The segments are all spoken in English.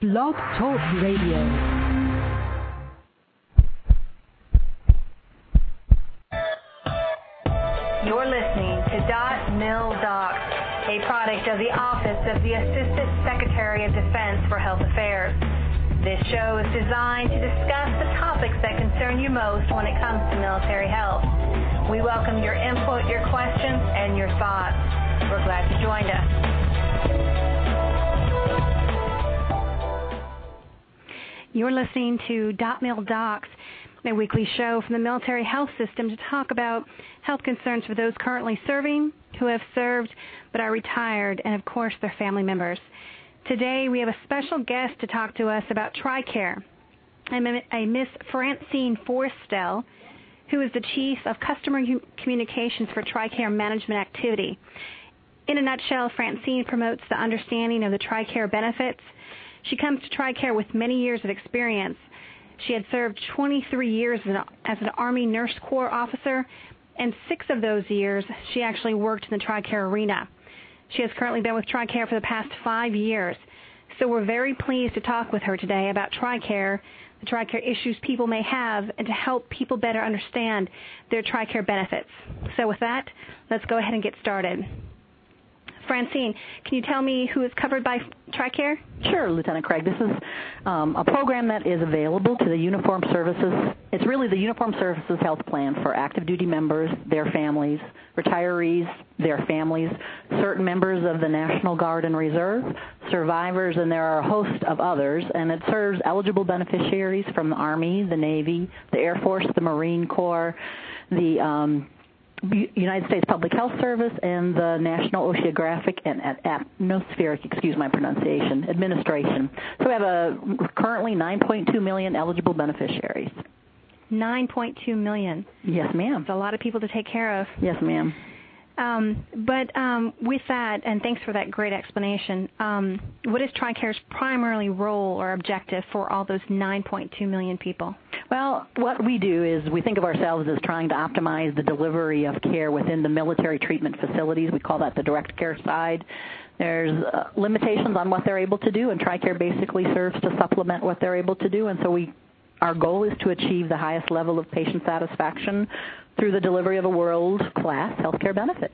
Blog Talk Radio. You're listening to Dot Mil Docs, a product of the Office of the Assistant Secretary of Defense for Health Affairs. This show is designed to discuss the topics that concern you most when it comes to military health. We welcome your input, your questions, and your thoughts. We're glad you joined us. You're listening to Dot Mil Docs, a weekly show from the military health system to talk about health concerns for those currently serving, who have served but are retired, and of course their family members. Today we have a special guest to talk to us about TRICARE, I'm a Miss Francine Forstell, who is the Chief of Customer Communications for TRICARE Management Activity. In a nutshell, Francine promotes the understanding of the TRICARE benefits. She comes to TRICARE with many years of experience. She had served 23 years as an, Army Nurse Corps officer, and six of those years she actually worked in the TRICARE arena. She has currently been with TRICARE for the past five years. So we're very pleased to talk with her today about TRICARE, the TRICARE issues people may have, and to help people better understand their TRICARE benefits. So with that, let's go ahead and get started. Francine, can you tell me who is covered by TRICARE? Sure, Lieutenant Craig. This is um, a program that is available to the Uniformed Services. It's really the Uniformed Services Health Plan for active duty members, their families, retirees, their families, certain members of the National Guard and Reserve, survivors, and there are a host of others. And it serves eligible beneficiaries from the Army, the Navy, the Air Force, the Marine Corps, the um, United States Public Health Service and the National Oceanographic and Atmospheric, excuse my pronunciation, Administration. So we have a currently 9.2 million eligible beneficiaries. 9.2 million. Yes, ma'am. It's a lot of people to take care of. Yes, ma'am. Um, but um, with that, and thanks for that great explanation, um, what is TRICARE's primary role or objective for all those 9.2 million people? Well, what we do is we think of ourselves as trying to optimize the delivery of care within the military treatment facilities. We call that the direct care side. There's uh, limitations on what they're able to do, and TRICARE basically serves to supplement what they're able to do. And so we our goal is to achieve the highest level of patient satisfaction through the delivery of a world-class healthcare benefit.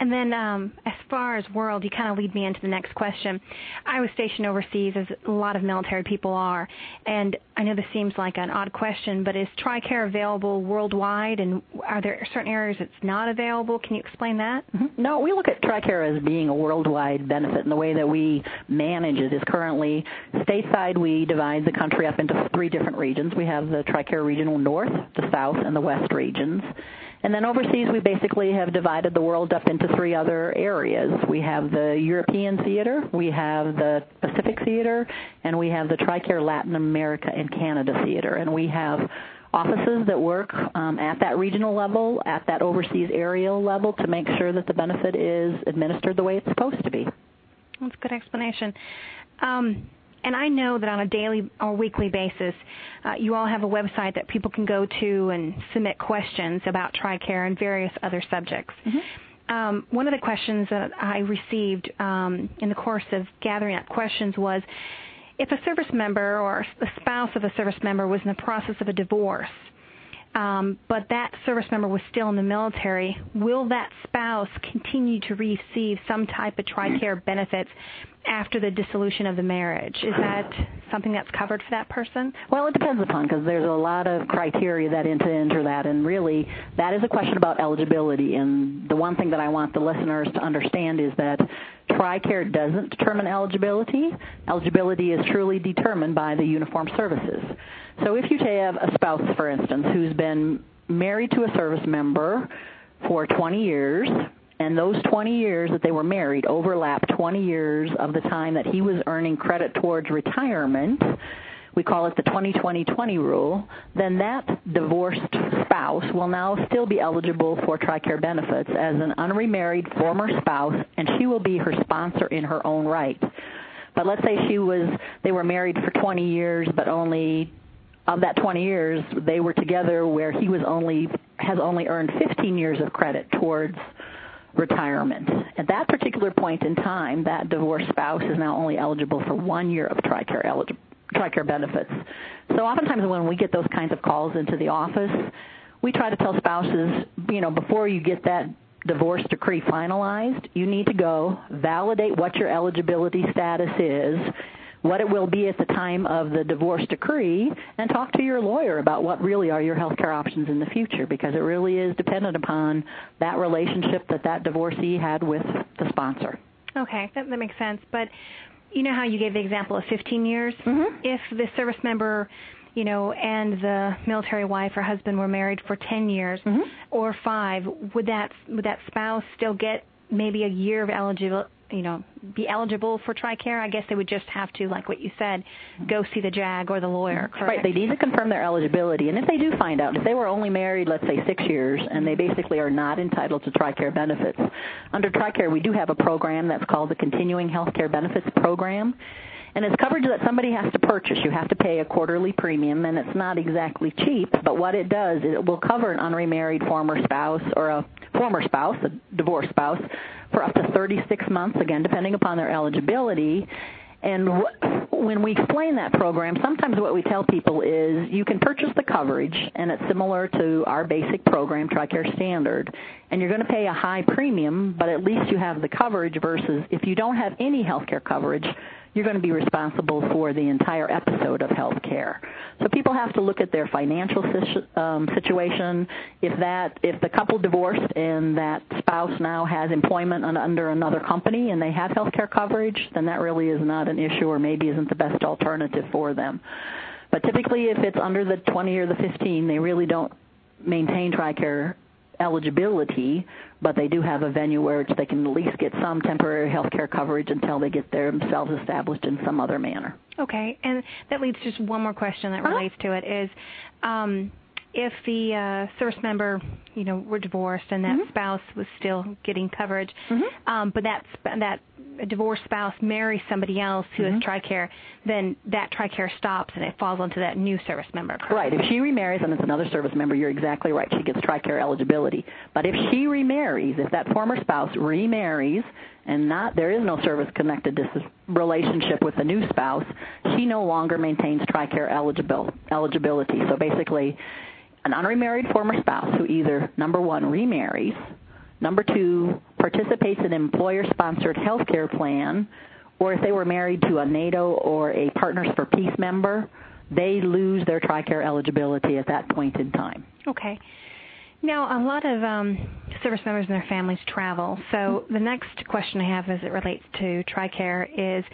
And then, um, as far as world, you kind of lead me into the next question. I was stationed overseas, as a lot of military people are, and I know this seems like an odd question, but is TRICARE available worldwide, and are there certain areas it's not available? Can you explain that? Mm-hmm. No, we look at TRICARE as being a worldwide benefit, and the way that we manage it is currently stateside. We divide the country up into three different regions. We have the TRICARE Regional North, the South, and the West regions. And then overseas, we basically have divided the world up into three other areas. We have the European theater, we have the Pacific theater, and we have the TRICARE Latin America and Canada theater. And we have offices that work um, at that regional level, at that overseas area level to make sure that the benefit is administered the way it's supposed to be. That's a good explanation. Um, and I know that on a daily or weekly basis, uh, you all have a website that people can go to and submit questions about TRICARE and various other subjects. Mm-hmm. Um, one of the questions that I received um, in the course of gathering up questions was if a service member or the spouse of a service member was in the process of a divorce, um, but that service member was still in the military, will that spouse continue to receive some type of TRICARE benefits after the dissolution of the marriage. Is that something that's covered for that person? Well, it depends upon because there's a lot of criteria that into enter that, and really that is a question about eligibility. And the one thing that I want the listeners to understand is that TRICARE doesn't determine eligibility. Eligibility is truly determined by the uniformed services. So if you have a spouse, for instance, who's been married to a service member for 20 years, and those 20 years that they were married overlap 20 years of the time that he was earning credit towards retirement, we call it the 20-20-20 rule, then that divorced spouse will now still be eligible for TRICARE benefits as an unremarried former spouse, and she will be her sponsor in her own right. But let's say she was they were married for 20 years, but only of that 20 years they were together where he was only has only earned 15 years of credit towards retirement. At that particular point in time, that divorced spouse is now only eligible for one year of TRICARE eligible TRICARE benefits. So oftentimes when we get those kinds of calls into the office, we try to tell spouses, you know, before you get that divorce decree finalized, you need to go validate what your eligibility status is, what it will be at the time of the divorce decree, and talk to your lawyer about what really are your health care options in the future because it really is dependent upon that relationship that that divorcee had with the sponsor. Okay, that, that makes sense. But you know how you gave the example of 15 years? Mm-hmm. If the service member you know, and the military wife or husband were married for 10 years mm-hmm. or 5, would that would that spouse still get maybe a year of eligible, you know, be eligible for TRICARE? I guess they would just have to, like what you said, go see the JAG or the lawyer. Correct? Right. They need to confirm their eligibility, and if they do find out, if they were only married, let's say six years, and they basically are not entitled to TRICARE benefits, under TRICARE we do have a program that's called the Continuing Health Care Benefits Program and it's coverage that somebody has to purchase. You have to pay a quarterly premium, and it's not exactly cheap, but what it does is it will cover an unremarried former spouse or a former spouse, a divorced spouse, for up to 36 months, again, depending upon their eligibility. And when we explain that program, sometimes what we tell people is you can purchase the coverage, and it's similar to our basic program, TRICARE Standard, and you're going to pay a high premium, but at least you have the coverage versus if you don't have any health care coverage, you're going to be responsible for the entire episode of health care. So people have to look at their financial um, situation. If that, if the couple divorced and that spouse now has employment under another company and they have health care coverage, then that really is not an issue or maybe isn't the best alternative for them. But typically, if it's under the 20 or the 15, they really don't maintain TRICARE eligibility, but they do have a venue where they can at least get some temporary health care coverage until they get themselves established in some other manner. Okay, and that leads to just one more question that uh-huh. relates to it is um, if the uh, service member, you know, were divorced and that mm-hmm. spouse was still getting coverage, mm-hmm. um, but that that divorced spouse marries somebody else who mm-hmm. has TRICARE, then that TRICARE stops and it falls onto that new service member. Correct? Right. If she remarries and it's another service member, you're exactly right. She gets TRICARE eligibility. But if she remarries, if that former spouse remarries and not there is no service connected dis- relationship with the new spouse, she no longer maintains TRICARE eligible eligibility. So basically an unremarried former spouse who either, number one, remarries, number two, participates in an employer-sponsored health care plan, or if they were married to a NATO or a Partners for Peace member, they lose their TRICARE eligibility at that point in time. Okay. Now, a lot of um, service members and their families travel. So the next question I have as it relates to TRICARE is,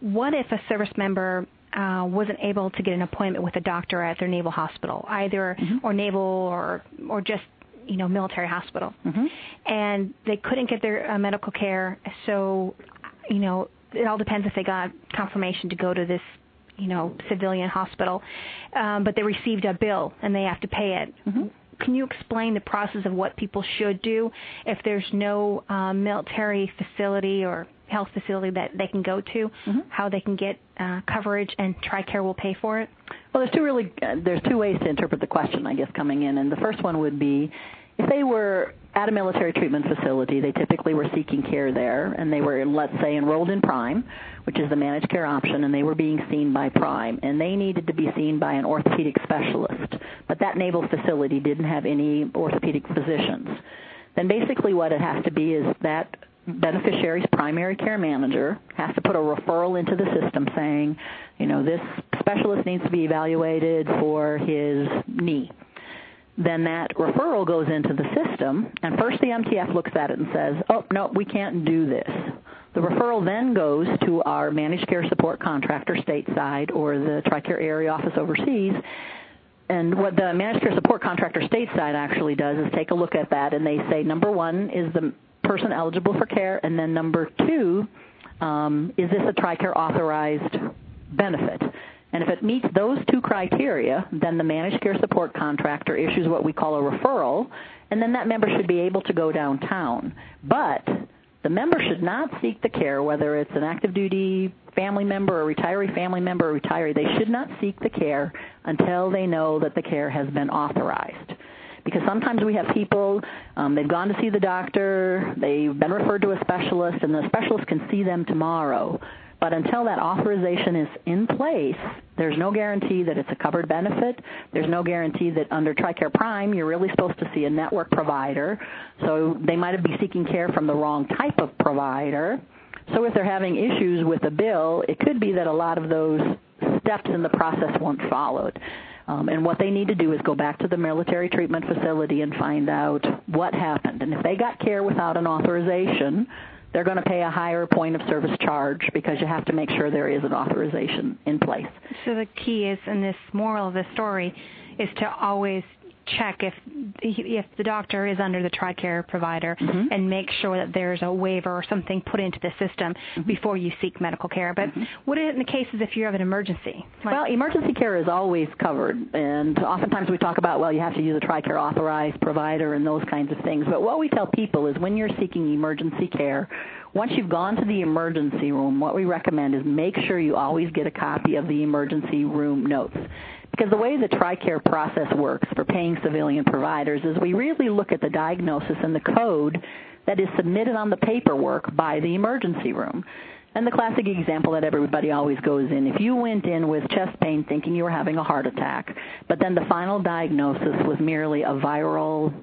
what if a service member uh, wasn't able to get an appointment with a doctor at their naval hospital, either mm-hmm. or naval or or just you know military hospital, mm-hmm. and they couldn't get their uh, medical care. So, you know, it all depends if they got confirmation to go to this you know civilian hospital, um, but they received a bill and they have to pay it. Mm-hmm can you explain the process of what people should do if there's no um, military facility or health facility that they can go to, mm-hmm. how they can get uh, coverage and TRICARE will pay for it? Well, there's two really uh, there's two ways to interpret the question, I guess, coming in, and the first one would be if they were at a military treatment facility, they typically were seeking care there, and they were, let's say, enrolled in Prime, which is the managed care option, and they were being seen by Prime, and they needed to be seen by an orthopedic specialist, but that naval facility didn't have any orthopedic physicians. Then basically what it has to be is that beneficiary's primary care manager has to put a referral into the system saying, you know, this specialist needs to be evaluated for his knee then that referral goes into the system, and first the MTF looks at it and says, oh, no, we can't do this. The referral then goes to our managed care support contractor stateside or the TRICARE area office overseas. And what the managed care support contractor stateside actually does is take a look at that and they say, number one, is the person eligible for care? And then number two, um, is this a TRICARE authorized benefit? And if it meets those two criteria, then the managed care support contractor issues what we call a referral, and then that member should be able to go downtown. But the member should not seek the care, whether it's an active duty family member, a retiree family member, or retiree. They should not seek the care until they know that the care has been authorized. Because sometimes we have people, um, they've gone to see the doctor, they've been referred to a specialist, and the specialist can see them tomorrow. But until that authorization is in place, there's no guarantee that it's a covered benefit. There's no guarantee that under TRICARE Prime, you're really supposed to see a network provider. So they might be seeking care from the wrong type of provider. So if they're having issues with a bill, it could be that a lot of those steps in the process weren't followed. Um, and what they need to do is go back to the military treatment facility and find out what happened. And if they got care without an authorization, they're going to pay a higher point of service charge because you have to make sure there is an authorization in place. So the key is in this moral of the story is to always check if if the doctor is under the TRICARE provider mm-hmm. and make sure that there's a waiver or something put into the system mm-hmm. before you seek medical care. But mm-hmm. what in the cases if you have an emergency? Like, well, emergency care is always covered, and oftentimes we talk about well, you have to use a TRICARE authorized provider and those kinds of things. But what we tell people is when you're seeking emergency care, once you've gone to the emergency room, what we recommend is make sure you always get a copy of the emergency room notes. Because the way the TRICARE process works for paying civilian providers is we really look at the diagnosis and the code that is submitted on the paperwork by the emergency room. And the classic example that everybody always goes in, if you went in with chest pain thinking you were having a heart attack, but then the final diagnosis was merely a viral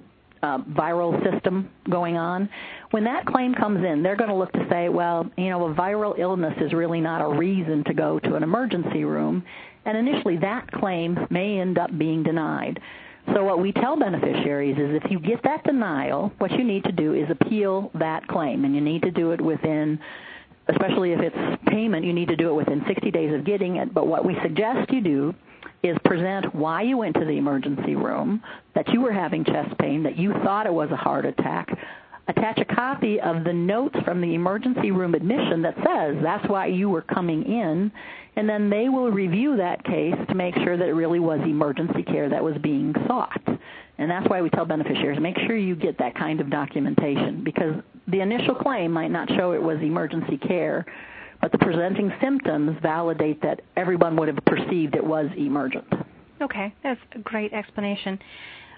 uh, viral system going on. When that claim comes in, they're going to look to say, well, you know, a viral illness is really not a reason to go to an emergency room. And initially, that claim may end up being denied. So what we tell beneficiaries is if you get that denial, what you need to do is appeal that claim, and you need to do it within especially if it's payment, you need to do it within 60 days of getting it. But what we suggest you do is present why you went to the emergency room, that you were having chest pain, that you thought it was a heart attack. Attach a copy of the notes from the emergency room admission that says that's why you were coming in, and then they will review that case to make sure that it really was emergency care that was being sought. And that's why we tell beneficiaries make sure you get that kind of documentation because the initial claim might not show it was emergency care, but the presenting symptoms validate that everyone would have perceived it was emergent. Okay, that's a great explanation.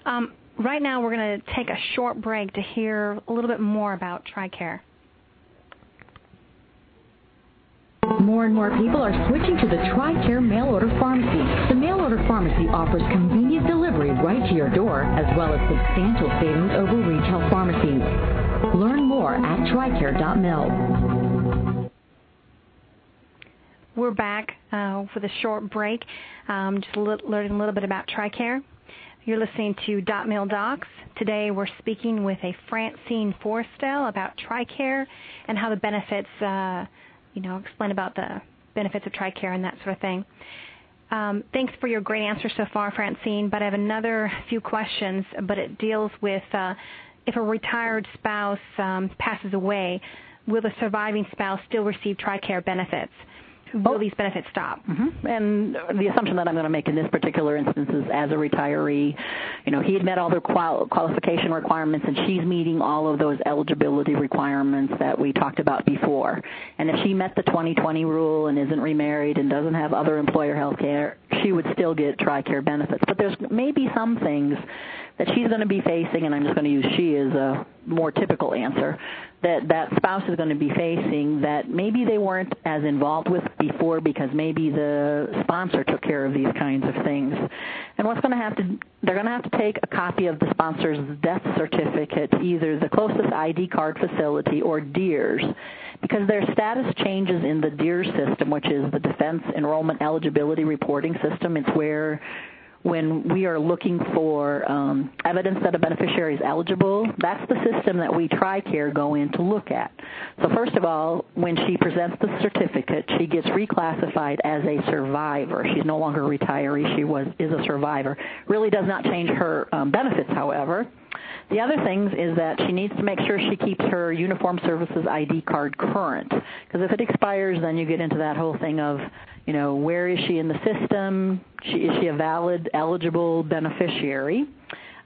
Um, right now, we're going to take a short break to hear a little bit more about TRICARE. More and more people are switching to the TRICARE mail order pharmacy. The mail order pharmacy offers convenient delivery right to your door, as well as substantial savings over retail pharmacies. Learn more at tricare.mil. We're back uh, for the short break, um, just learning a little bit about TRICARE. You're listening to Dot Mil Docs. Today we're speaking with a Francine Forstell about TRICARE and how the benefits, uh, you know, explain about the benefits of TRICARE and that sort of thing. Um, thanks for your great answer so far, Francine. But I have another few questions, but it deals with uh, if a retired spouse um, passes away, will the surviving spouse still receive TRICARE benefits? Will oh. these benefits stop? Mm-hmm. And the assumption that I'm going to make in this particular instance is as a retiree, you know, he had met all the qual- qualification requirements and she's meeting all of those eligibility requirements that we talked about before. And if she met the 2020 rule and isn't remarried and doesn't have other employer health care, she would still get TRICARE benefits. But there's maybe some things that she's going to be facing, and I'm just going to use she as a more typical answer, that that spouse is going to be facing that maybe they weren't as involved with before because maybe the sponsor took care of these kinds of things. And what's going to have to they're going to have to take a copy of the sponsor's death certificate either the closest ID card facility or DEERS because their status changes in the DEERS system, which is the Defense Enrollment Eligibility Reporting System. It's where when we are looking for um, evidence that a beneficiary is eligible, that's the system that we TRICARE go in to look at. So first of all, when she presents the certificate, she gets reclassified as a survivor. She's no longer a retiree. She was is a survivor. Really does not change her um, benefits, however. The other things is that she needs to make sure she keeps her uniform services ID card current. Because if it expires, then you get into that whole thing of you know, where is she in the system? She, is she a valid, eligible beneficiary?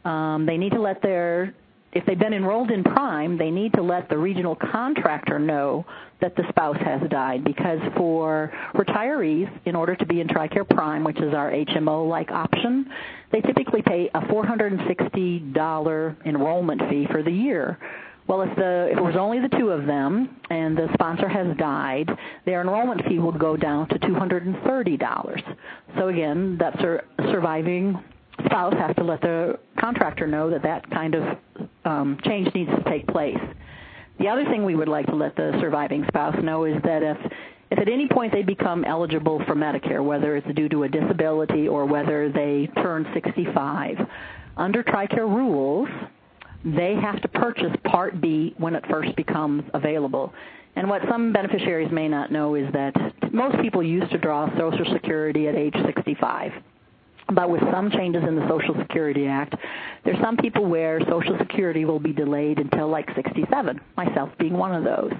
Um, they need to let their if they've been enrolled in Prime, they need to let the regional contractor know that the spouse has died because for retirees, in order to be in TRICARE Prime, which is our HMO-like option, they typically pay a $460 enrollment fee for the year. Well, if the if it was only the two of them and the sponsor has died, their enrollment fee would go down to $230. So again, that sur- surviving spouse has to let the contractor know that that kind of um, change needs to take place. The other thing we would like to let the surviving spouse know is that if if at any point they become eligible for Medicare, whether it's due to a disability or whether they turn 65, under TRICARE rules, they have to purchase Part B when it first becomes available. And what some beneficiaries may not know is that most people used to draw Social Security at age 65. But with some changes in the Social Security Act, there's some people where Social Security will be delayed until like 67, myself being one of those.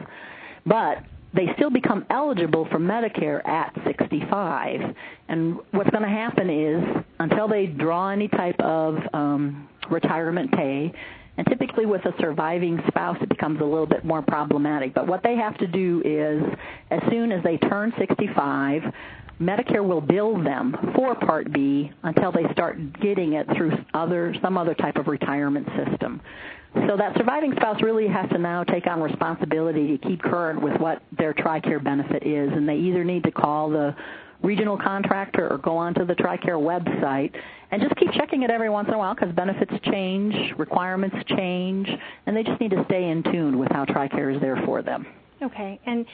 But they still become eligible for Medicare at 65. And what's going to happen is until they draw any type of um, retirement pay, and typically with a surviving spouse, it becomes a little bit more problematic. But what they have to do is, as soon as they turn 65, Medicare will bill them for Part B until they start getting it through other some other type of retirement system. So that surviving spouse really has to now take on responsibility to keep current with what their TRICARE benefit is, and they either need to call the regional contractor or go onto the TRICARE website and just keep checking it every once in a while because benefits change, requirements change, and they just need to stay in tune with how TRICARE is there for them. Okay. And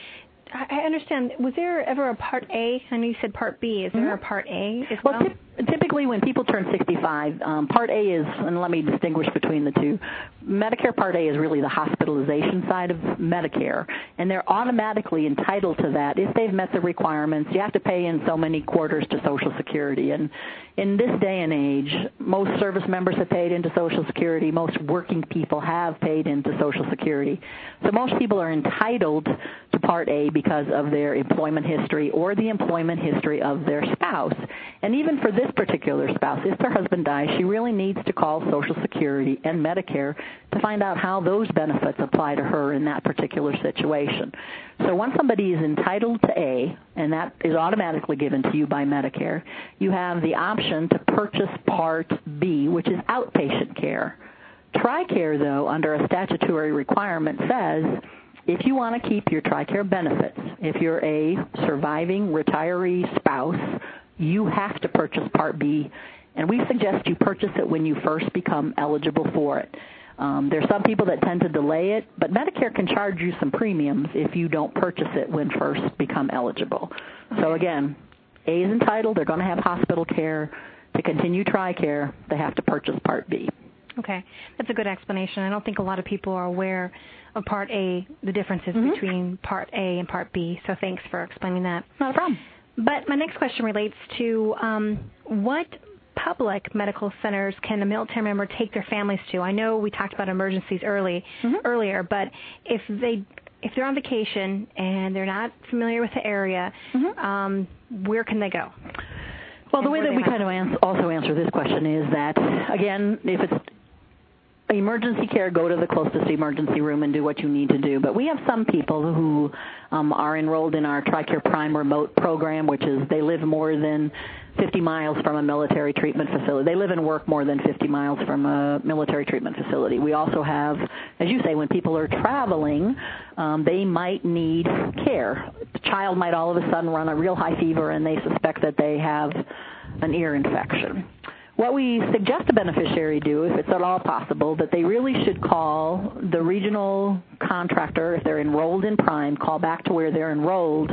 I understand. Was there ever a Part A? I know you said Part B. Is there mm-hmm. a Part A as well? well typically, when people turn 65, um, Part A is, and let me distinguish between the two. Medicare Part A is really the hospitalization side of Medicare, and they're automatically entitled to that if they've met the requirements. You have to pay in so many quarters to Social Security, and in this day and age, most service members have paid into Social Security. Most working people have paid into Social Security. So most people are entitled to Part A because of their employment history or the employment history of their spouse. And even for this particular spouse, if their husband dies, she really needs to call Social Security and Medicare to find out how those benefits apply to her in that particular situation. So once somebody is entitled to A, and that is automatically given to you by Medicare, you have the option to purchase Part B, which is outpatient care. TRICARE, though, under a statutory requirement, says if you want to keep your TRICARE benefits, if you're a surviving retiree spouse, you have to purchase Part B, and we suggest you purchase it when you first become eligible for it. Um, there's some people that tend to delay it, but Medicare can charge you some premiums if you don't purchase it when first become eligible. So again, A is entitled. They're going to have hospital care. To continue TRICARE, they have to purchase Part B. Okay, that's a good explanation. I don't think a lot of people are aware of Part A, the differences mm-hmm. between Part A and Part B. So thanks for explaining that. Not a problem. But my next question relates to um, what public medical centers can a military member take their families to? I know we talked about emergencies early mm-hmm. earlier, but if they if they're on vacation and they're not familiar with the area, mm-hmm. um, where can they go? Well, the way that we kind of ans- also answer this question is that, again, if it's emergency care, go to the closest emergency room and do what you need to do. But we have some people who um, are enrolled in our TRICARE Prime remote program, which is they live more than 50 miles from a military treatment facility. They live and work more than 50 miles from a military treatment facility. We also have, as you say, when people are traveling, um, they might need care. The child might all of a sudden run a real high fever and they suspect that they have an ear infection what we suggest a beneficiary do, if it's at all possible, that they really should call the regional contractor, if they're enrolled in Prime, call back to where they're enrolled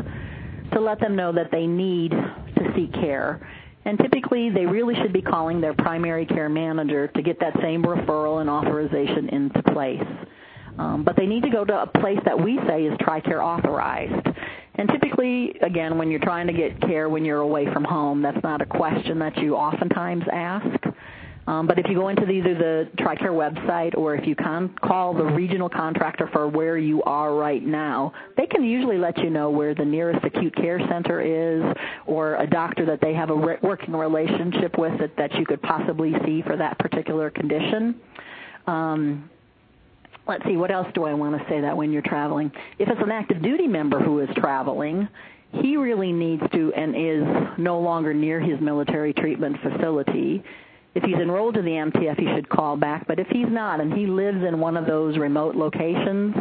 to let them know that they need to seek care. And typically, they really should be calling their primary care manager to get that same referral and authorization into place. Um, but they need to go to a place that we say is TRICARE authorized. And typically, again, when you're trying to get care when you're away from home, that's not a question that you oftentimes ask. Um, but if you go into either the TRICARE website or if you can call the regional contractor for where you are right now, they can usually let you know where the nearest acute care center is or a doctor that they have a re- working relationship with that, that you could possibly see for that particular condition. Um, let's see, what else do I want to say that when you're traveling? If it's an active duty member who is traveling, he really needs to and is no longer near his military treatment facility. If he's enrolled in the MTF, he should call back. But if he's not and he lives in one of those remote locations,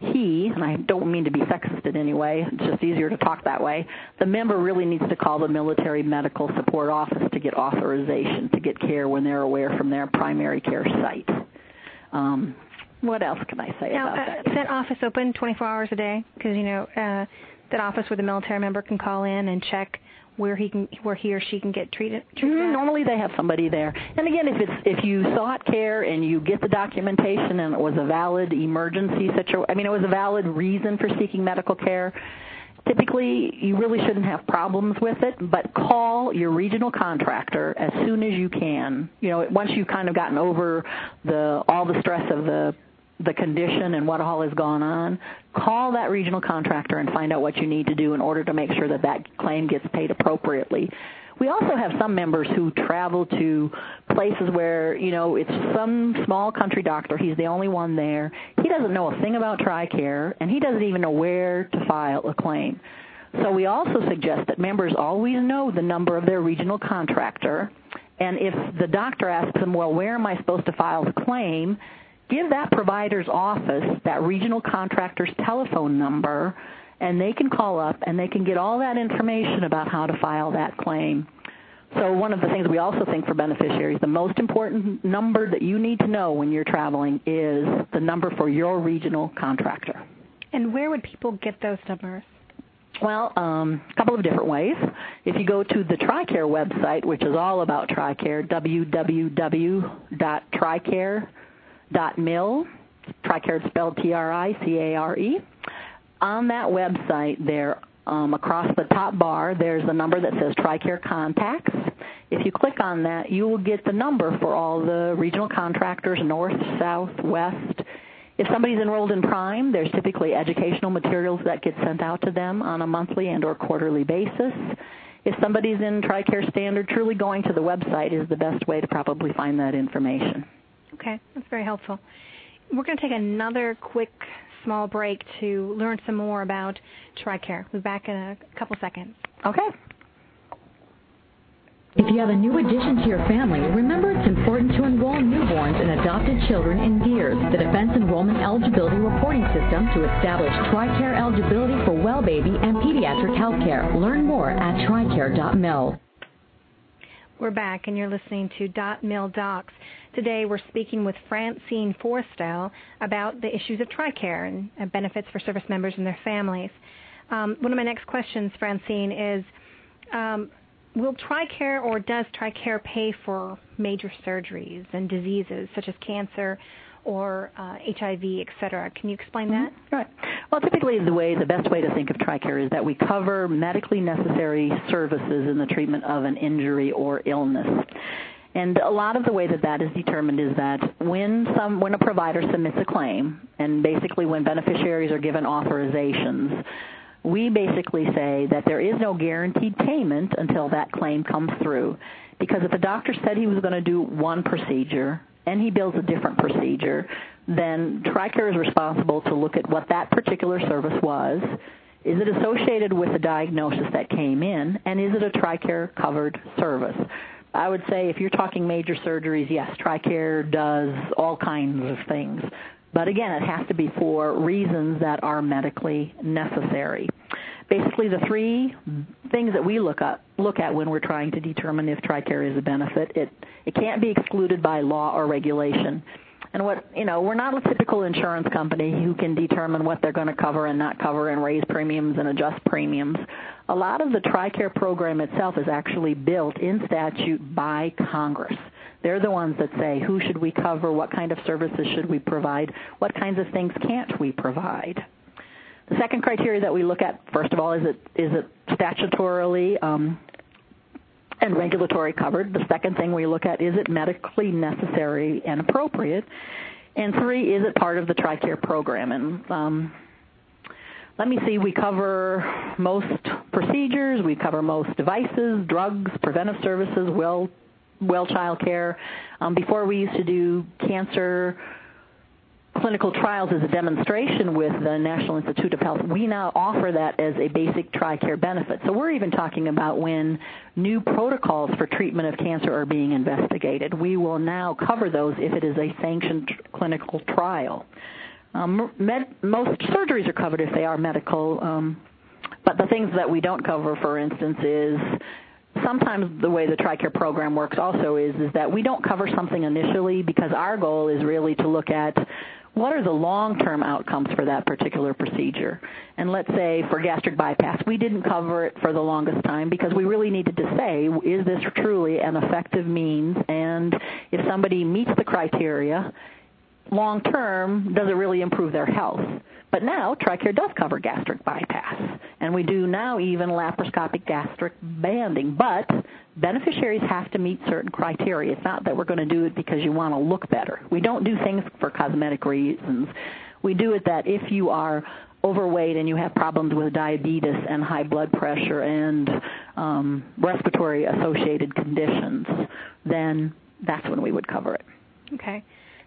he, and I don't mean to be sexist in any way, it's just easier to talk that way, the member really needs to call the military medical support office to get authorization to get care when they're away from their primary care site. Um, what else can I say now, about uh, that? Is that office open 24 hours a day? Because you know uh, that office where the military member can call in and check where he can where he or she can get treated. treated mm, normally they have somebody there. And again, if it's if you sought care and you get the documentation and it was a valid emergency situation, I mean it was a valid reason for seeking medical care. Typically, you really shouldn't have problems with it, but call your regional contractor as soon as you can. You know, once you've kind of gotten over the all the stress of the the condition and what all has gone on, call that regional contractor and find out what you need to do in order to make sure that that claim gets paid appropriately. We also have some members who travel to places where, you know, it's some small country doctor. He's the only one there. He doesn't know a thing about TRICARE, and he doesn't even know where to file a claim. So we also suggest that members always know the number of their regional contractor. And if the doctor asks them, well, where am I supposed to file the claim, give that provider's office that regional contractor's telephone number and they can call up and they can get all that information about how to file that claim. So one of the things we also think for beneficiaries, the most important number that you need to know when you're traveling is the number for your regional contractor. And where would people get those numbers? Well, um, a couple of different ways. If you go to the TRICARE website, which is all about TRICARE, www.tricare.com dot mil. TRICARE spelled T-R-I-C-A-R-E. On that website, there um, across the top bar, there's a number that says TRICARE Contacts. If you click on that, you will get the number for all the regional contractors, north, south, west. If somebody's enrolled in Prime, there's typically educational materials that get sent out to them on a monthly and or quarterly basis. If somebody's in TRICARE Standard, truly going to the website is the best way to probably find that information. Okay, that's very helpful. We're going to take another quick small break to learn some more about TRICARE. We'll be back in a couple seconds. Okay. If you have a new addition to your family, remember it's important to enroll newborns and adopted children in DEERS, the Defense Enrollment Eligibility Reporting System, to establish TRICARE eligibility for well baby and pediatric health care. Learn more at tricare.mil. We're back, and you're listening to Dot Mil Docs. Today, we're speaking with Francine Forstall about the issues of TRICARE and, benefits for service members and their families. Um, one of my next questions, Francine, is um, Will TRICARE or does TRICARE pay for major surgeries and diseases such as cancer or uh, HIV, et cetera. Can you explain mm-hmm. that? Right. Well, typically the way the best way to think of TRICARE is that we cover medically necessary services in the treatment of an injury or illness. And a lot of the way that that is determined is that when some when a provider submits a claim, and basically when beneficiaries are given authorizations, we basically say that there is no guaranteed payment until that claim comes through. Because if a doctor said he was going to do one procedure and he bills a different procedure, then TRICARE is responsible to look at what that particular service was. Is it associated with the diagnosis that came in, and is it a TRICARE covered service? I would say if you're talking major surgeries, yes, TRICARE does all kinds of things. But again, it has to be for reasons that are medically necessary. Basically, the three things that we look at look at when we're trying to determine if TRICARE is a benefit, it it can't be excluded by law or regulation. And what you know, we're not a typical insurance company who can determine what they're going to cover and not cover and raise premiums and adjust premiums. A lot of the TRICARE program itself is actually built in statute by Congress. They're the ones that say who should we cover, what kind of services should we provide, what kinds of things can't we provide. The second criteria that we look at, first of all, is it is it statutorily um, and regulatory covered. The second thing we look at is it medically necessary and appropriate, and three is it part of the TRICARE program. And um, let me see, we cover most procedures, we cover most devices, drugs, preventive services, well well child care. Um, before we used to do cancer clinical trials as a demonstration with the National Institute of Health, we now offer that as a basic TRICARE benefit. So we're even talking about when new protocols for treatment of cancer are being investigated. We will now cover those if it is a sanctioned clinical trial. Um, med- most surgeries are covered if they are medical, um, but the things that we don't cover, for instance, is sometimes the way the TRICARE program works also is is that we don't cover something initially because our goal is really to look at what are the long-term outcomes for that particular procedure? And let's say for gastric bypass, we didn't cover it for the longest time because we really needed to say, is this truly an effective means? And if somebody meets the criteria, long term, does it really improve their health? But now TRICARE does cover gastric bypass, and we do now even laparoscopic gastric banding. But beneficiaries have to meet certain criteria. It's not that we're going to do it because you want to look better. We don't do things for cosmetic reasons. We do it that if you are overweight and you have problems with diabetes and high blood pressure and um, respiratory associated conditions, then that's when we would cover it. Okay.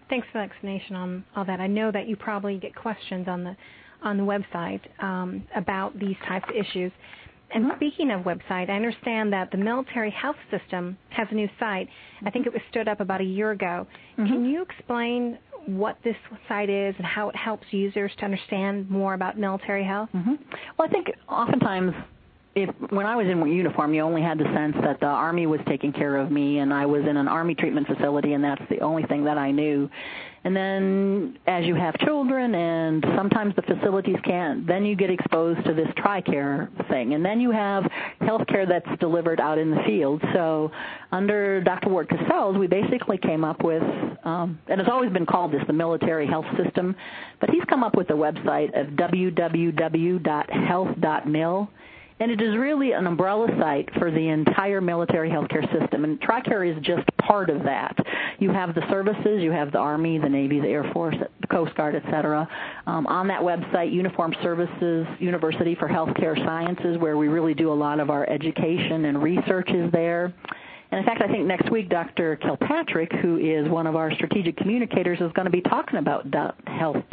Thanks for the explanation on all that. I know that you probably get questions on the on the website um, about these types of issues. And mm-hmm. speaking of website, I understand that the military health system has a new site. I think it was stood up about a year ago. Mm-hmm. Can you explain what this site is and how it helps users to understand more about military health? Mm-hmm. Well, I think oftentimes if when I was in uniform, you only had the sense that the army was taking care of me, and I was in an army treatment facility, and that's the only thing that I knew. And then, as you have children, and sometimes the facilities can't, then you get exposed to this TRICARE thing, and then you have health care that's delivered out in the field. So, under Dr. Ward Casscells, we basically came up with, um, and it's always been called this, the military health system, but he's come up with a website of www.health.mil and it is really an umbrella site for the entire military healthcare system. And TRICARE is just part of that. You have the services, you have the Army, the Navy, the Air Force, the Coast Guard, et cetera. Um, on that website, Uniform Services University for Healthcare Sciences, where we really do a lot of our education and research is there. And in fact, I think next week, Dr. Kilpatrick, who is one of our strategic communicators, is going to be talking about health.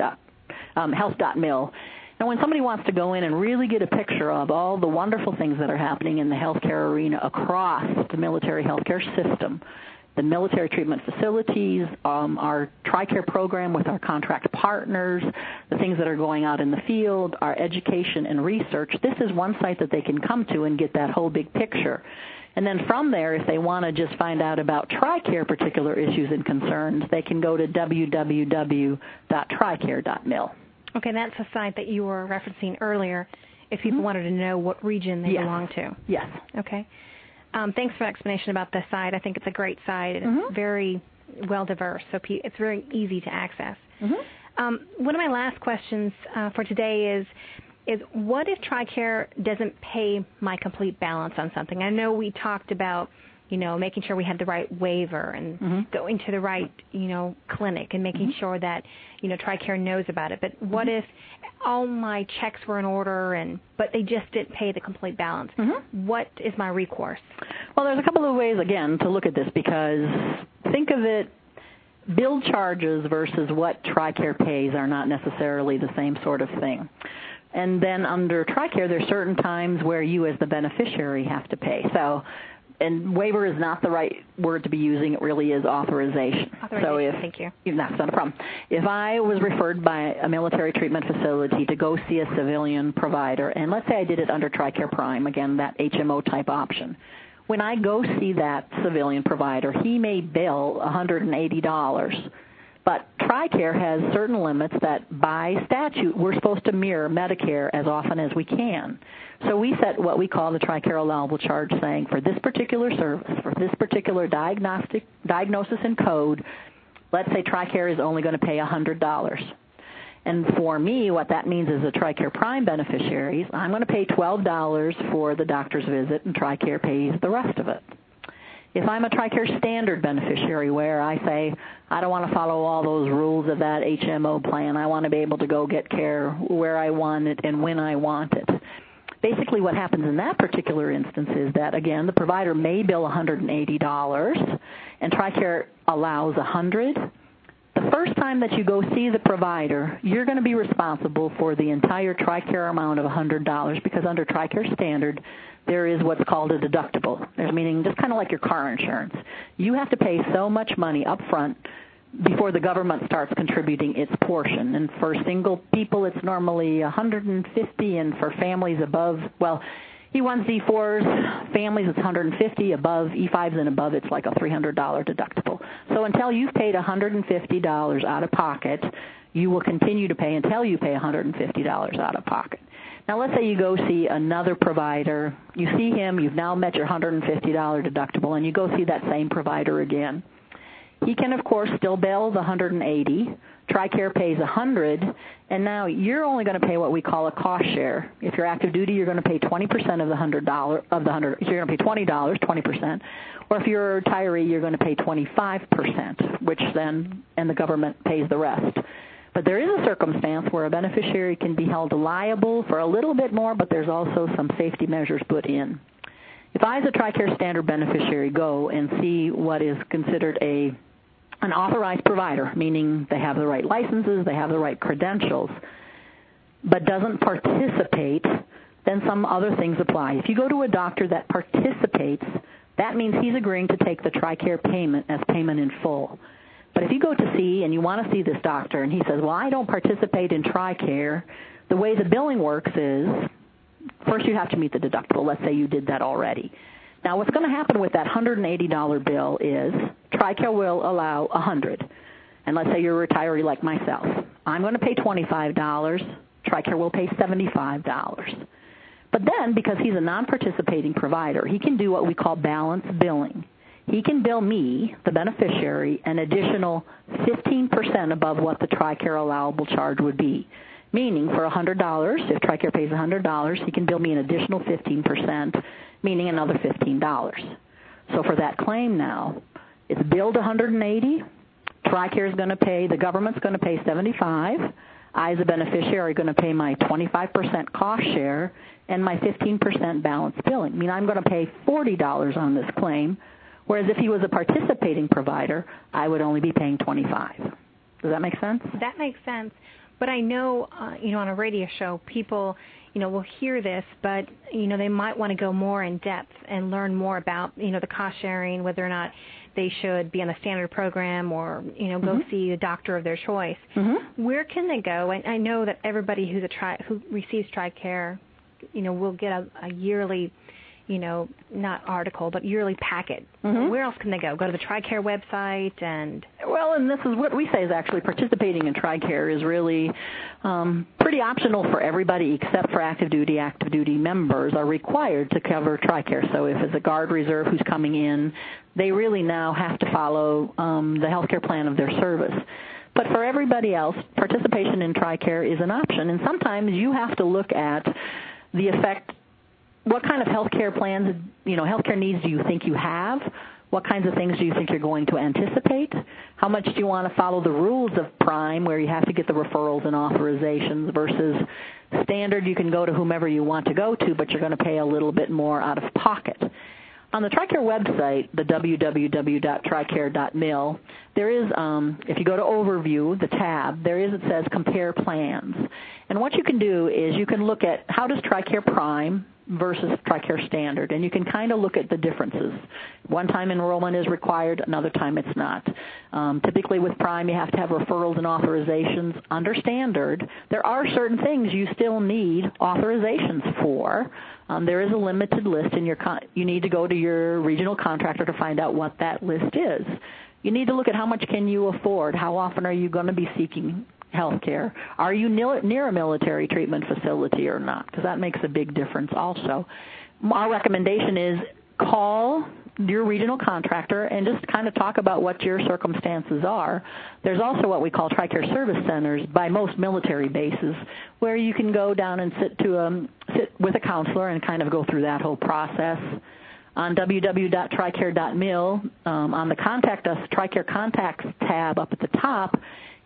Um, health.mil and when somebody wants to go in and really get a picture of all the wonderful things that are happening in the healthcare arena across the military healthcare system, the military treatment facilities, um, our TRICARE program with our contract partners, the things that are going out in the field, our education and research, this is one site that they can come to and get that whole big picture. And then from there, if they want to just find out about TRICARE particular issues and concerns, they can go to www.tricare.mil. Okay, that's a site that you were referencing earlier if people mm-hmm. wanted to know what region they yes. belong to. Yes. Okay. Um, thanks for the explanation about the site. I think it's a great site. It's mm-hmm. very well diverse, so it's very easy to access. Mm-hmm. Um, one of my last questions uh, for today is is what if TRICARE doesn't pay my complete balance on something? I know we talked about you know, making sure we had the right waiver and mm-hmm. going to the right, you know, clinic and making mm-hmm. sure that, you know, TRICARE knows about it. But what mm-hmm. if all my checks were in order and but they just didn't pay the complete balance? Mm-hmm. What is my recourse? Well, there's a couple of ways again to look at this because think of it bill charges versus what TRICARE pays are not necessarily the same sort of thing. And then under TRICARE, there's certain times where you as the beneficiary have to pay. So and waiver is not the right word to be using. It really is authorization. authorization. So if thank you, that's not a problem. If I was referred by a military treatment facility to go see a civilian provider, and let's say I did it under TRICARE Prime, again that HMO type option. When I go see that civilian provider, he may bill $180 but TRICARE has certain limits that by statute we're supposed to mirror Medicare as often as we can. So we set what we call the TRICARE allowable charge saying for this particular service, for this particular diagnostic diagnosis and code, let's say TRICARE is only going to pay $100. And for me, what that means is the TRICARE Prime beneficiaries, I'm going to pay $12 for the doctor's visit and TRICARE pays the rest of it. If I'm a TRICARE standard beneficiary where I say, I don't want to follow all those rules of that HMO plan, I want to be able to go get care where I want it and when I want it. Basically what happens in that particular instance is that, again, the provider may bill $180 and TRICARE allows 100 the first time that you go see the provider, you're going to be responsible for the entire TRICARE amount of $100 because under TRICARE standard, there is what's called a deductible. There's meaning just kind of like your car insurance. You have to pay so much money up front before the government starts contributing its portion. And for single people, it's normally 150, and for families above, well, E1s, E4s, families, it's 150. Above E5s and above, it's like a $300 deductible. So until you've paid $150 out of pocket, you will continue to pay until you pay $150 out of pocket. Now, let's say you go see another provider. You see him. You've now met your $150 deductible, and you go see that same provider again. He can, of course, still bill the 180. TRICARE pays 100, and now you're only going to pay what we call a cost share. If you're active duty, you're going to pay 20% of the $100 of the 100. So you're going to pay $20, 20%. Or if you're a retiree, you're going to pay 25%, which then and the government pays the rest. But there is a circumstance where a beneficiary can be held liable for a little bit more, but there's also some safety measures put in. If I, as a TRICARE standard beneficiary, go and see what is considered a an authorized provider, meaning they have the right licenses, they have the right credentials, but doesn't participate, then some other things apply. If you go to a doctor that participates, that means he's agreeing to take the TRICARE payment as payment in full. But if you go to see and you want to see this doctor and he says, well, I don't participate in TRICARE, the way the billing works is first you have to meet the deductible. Let's say you did that already. Now what's going to happen with that $180 bill is TRICARE will allow 100 and let's say you're a retiree like myself. I'm going to pay $25. TRICARE will pay $75. But then, because he's a non-participating provider, he can do what we call balance billing he can bill me, the beneficiary, an additional 15% above what the TRICARE allowable charge would be. Meaning for $100, if TRICARE pays $100, he can bill me an additional 15%, meaning another $15. So for that claim now, it's billed 180, TRICARE is going to pay, the government's going to pay 75, I as a beneficiary are going to pay my 25% cost share and my 15% balance billing. I mean, I'm going to pay $40 on this claim Whereas if he was a participating provider, I would only be paying 25. Does that make sense? That makes sense. But I know, uh, you know, on a radio show, people, you know, will hear this, but you know, they might want to go more in depth and learn more about, you know, the cost sharing, whether or not they should be on the standard program or, you know, go mm-hmm. see a doctor of their choice. Mm-hmm. Where can they go? And I know that everybody who's a tri- who receives TRICARE, you know, will get a, a yearly you know, not article, but yearly packet. Mm-hmm. Where else can they go? Go to the TRICARE website and. Well, and this is what we say is actually participating in TRICARE is really um, pretty optional for everybody except for active duty. Active duty members are required to cover TRICARE. So if it's a Guard Reserve who's coming in, they really now have to follow um, the health care plan of their service. But for everybody else, participation in TRICARE is an option. And sometimes you have to look at the effect what kind of health care plans, you know, health care needs do you think you have? What kinds of things do you think you're going to anticipate? How much do you want to follow the rules of Prime where you have to get the referrals and authorizations versus standard you can go to whomever you want to go to, but you're going to pay a little bit more out of pocket. On the TRICARE website, the www.tricare.mil, there is, um, if you go to Overview, the tab, there is, it says Compare Plans. And what you can do is you can look at how does TRICARE Prime versus TRICARE Standard, and you can kind of look at the differences. One time enrollment is required, another time it's not. Um, typically with Prime, you have to have referrals and authorizations. Under Standard, there are certain things you still need authorizations for. Um, there is a limited list, and con- you need to go to your regional contractor to find out what that list is. You need to look at how much can you afford. How often are you going to be seeking health care? Are you near a military treatment facility or not? Because that makes a big difference also. Our recommendation is call your regional contractor and just kind of talk about what your circumstances are. There's also what we call TRICARE service centers by most military bases where you can go down and sit to um, sit with a counselor and kind of go through that whole process. On www.tricare.mil, um, on the Contact Us TRICARE Contacts tab up at the top,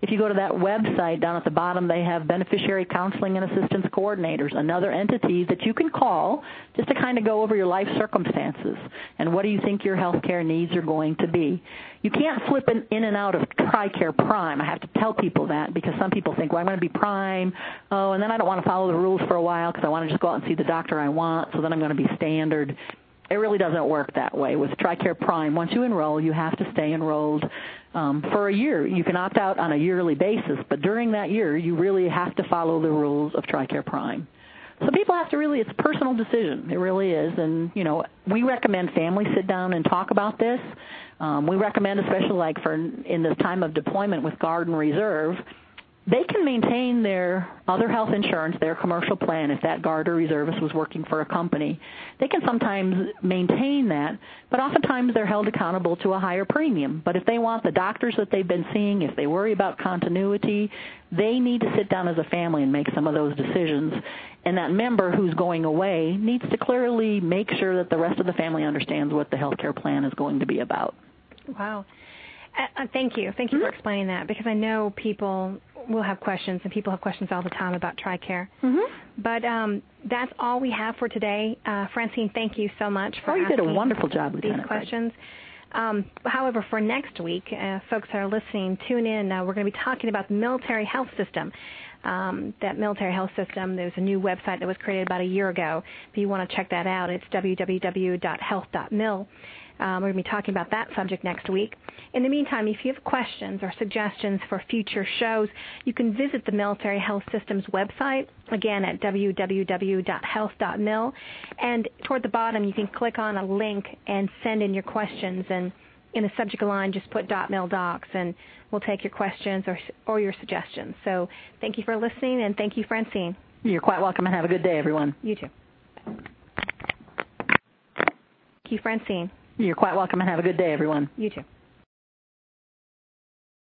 If you go to that website, down at the bottom, they have beneficiary counseling and assistance coordinators, another entity that you can call just to kind of go over your life circumstances and what do you think your health care needs are going to be. You can't flip in and out of TRICARE Prime. I have to tell people that because some people think, well, I'm going to be Prime, oh, and then I don't want to follow the rules for a while because I want to just go out and see the doctor I want, so then I'm going to be standard it really doesn't work that way. With TRICARE Prime, once you enroll, you have to stay enrolled um, for a year. You can opt out on a yearly basis, but during that year, you really have to follow the rules of TRICARE Prime. So people have to really, it's a personal decision. It really is. And, you know, we recommend families sit down and talk about this. Um, we recommend, especially like for in this time of deployment with Guard and Reserve, they can maintain their other health insurance, their commercial plan, if that guard or reservist was working for a company. They can sometimes maintain that, but oftentimes they're held accountable to a higher premium. But if they want the doctors that they've been seeing, if they worry about continuity, they need to sit down as a family and make some of those decisions. And that member who's going away needs to clearly make sure that the rest of the family understands what the health care plan is going to be about. Wow. Uh, uh thank you. Thank you mm-hmm. for explaining that because I know people we'll have questions, and people have questions all the time about TRICARE. Mm-hmm. But um, that's all we have for today. Uh, Francine, thank you so much for oh, you did a wonderful job, with these questions. Um, however, for next week, uh, folks that are listening, tune in. Uh, we're going to be talking about the military health system. Um, that military health system, there's a new website that was created about a year ago. If you want to check that out, it's www.health.mil. Um, we're going to be talking about that subject next week. In the meantime, if you have questions or suggestions for future shows, you can visit the Military Health Systems website, again at www.health.mil. And toward the bottom, you can click on a link and send in your questions. And in the subject line, just put .mil docs, and we'll take your questions or, or your suggestions. So thank you for listening, and thank you, Francine. You're quite welcome, and have a good day, everyone. You too. Thank you, Francine. You're quite welcome and have a good day, everyone. You too.